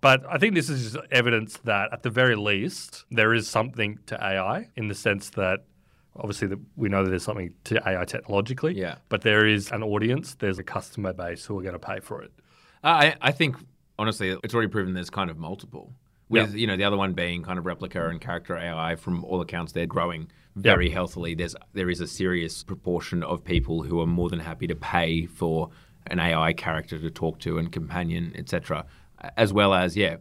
But I think this is just evidence that, at the very least, there is something to AI in the sense that obviously that we know that there's something to AI technologically. Yeah. But there is an audience, there's a customer base who are going to pay for it. I, I think honestly, it's already proven there's kind of multiple. With you know the other one being kind of Replika and character AI, from all accounts, they're growing very healthily. There's there is a serious proportion of people who are more than happy to pay for an AI character to talk to and companion, etc. As well as yeah,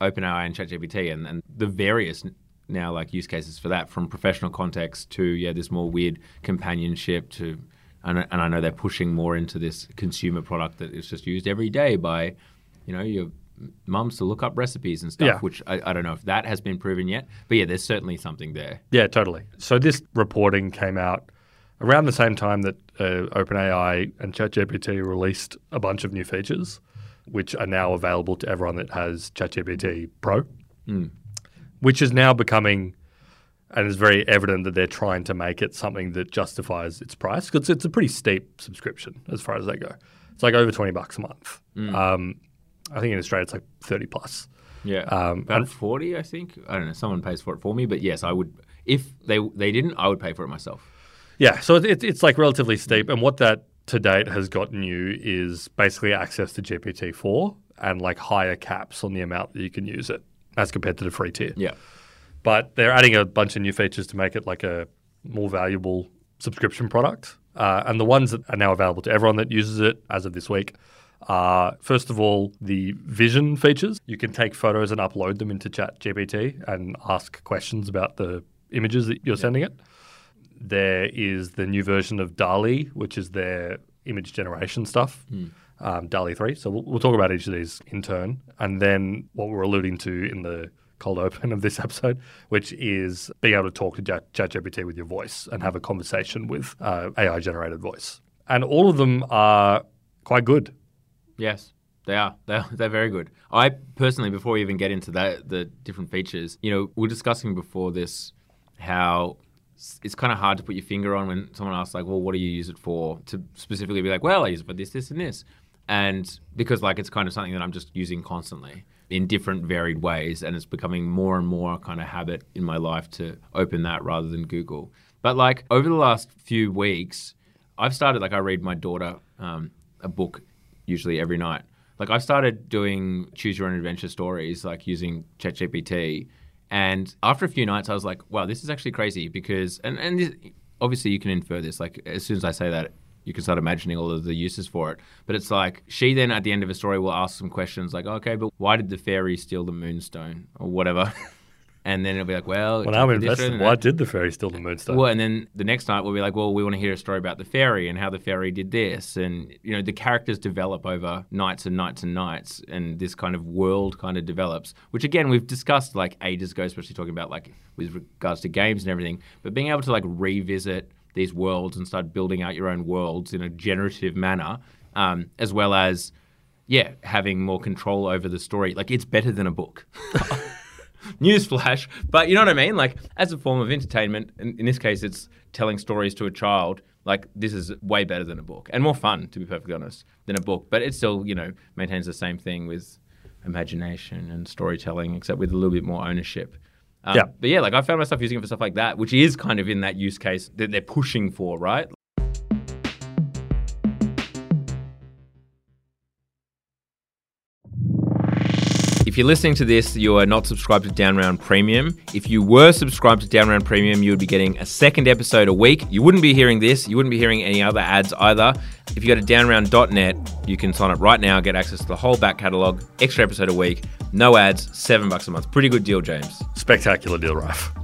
OpenAI and ChatGPT and, and the various now like use cases for that from professional context to yeah this more weird companionship to and, I- and I know they're pushing more into this consumer product that is just used every day by you know your mums to look up recipes and stuff Yeah. which I, I don't know if that has been proven yet but yeah there's certainly something there Yeah, totally. So this reporting came out around the same time that uh, OpenAI and ChatGPT released a bunch of new features, which are now available to everyone that has ChatGPT Pro, which is now becoming, and it's very evident that they're trying to make it something that justifies its price because it's a pretty steep subscription as far as they go. It's like over twenty bucks a month. Um, I think in Australia it's like thirty plus. yeah Um, about and- 40 I think I don't know someone pays for it for me but yes I would if they they didn't I would pay for it myself Yeah, so it, it's like relatively steep, and what that to date has gotten you is basically access to GPT four and like higher caps on the amount that you can use it as compared to the free tier. yeah But they're adding a bunch of new features to make it like a more valuable subscription product. Uh, and the ones that are now available to everyone that uses it as of this week are first of all the vision features. You can take photos and upload them into Chat GPT and ask questions about the images that you're sending it. There is the new version of DALL·E, which is their image generation stuff, um, DALL·E 3. So we'll, we'll talk about each of these in turn. And then what we're alluding to in the cold open of this episode, which is being able to talk to Chat- ChatGPT with your voice and have a conversation with uh, AI generated voice. And all of them are quite good. Yes, they are. They're, they're very good. I personally, before we even get into that, the different features, you know, we are discussing before this how it's kind of hard to put your finger on when someone asks, like, well, what do you use it for? To specifically be like, well, I use it for this, this, and this. And because, like, it's kind of something that I'm just using constantly in different varied ways. And it's becoming more and more kind of habit in my life to open that rather than Google. But, like, over the last few weeks, I've started, like, I read my daughter um, a book usually every night. Like I've started doing choose your own adventure stories, like using ChatGPT. And after a few nights, I was like, wow, this is actually crazy because, and, and this, obviously you can infer this. Like as soon as I say that, you can start imagining all of the uses for it. But it's like she then at the end of a story will ask some questions like, okay, but why did the fairy steal the moonstone or whatever? and then it'll be like, well, Well, I'm invested. Why did the fairy steal the moonstone? Well, and then the next night we'll be like, well, we want to hear a story about the fairy and how the fairy did this, and you know the characters develop over nights and nights and nights, and this kind of world kind of develops. Which again we've discussed like ages ago, especially talking about like with regards to games and everything. But being able to like revisit these worlds and start building out your own worlds in a generative manner, um, as well as yeah, having more control over the story. Like it's better than a book. Newsflash, but you know what I mean? Like, as a form of entertainment, in, in this case, it's telling stories to a child. Like, this is way better than a book and more fun, to be perfectly honest, than a book. But it still, you know, maintains the same thing with imagination and storytelling, except with a little bit more ownership. Um, Yeah. But yeah, like, I found myself using it for stuff like that, which is kind of in that use case that they're pushing for, right? If you're listening to this, you are not subscribed to Downround Premium. If you were subscribed to Downround Premium, you would be getting a second episode a week. You wouldn't be hearing this. You wouldn't be hearing any other ads either. If you go to downround.net, you can sign up right now, get access to the whole back catalogue, extra episode a week, no ads, seven bucks a month. Pretty good deal, James. Spectacular deal, Ralph.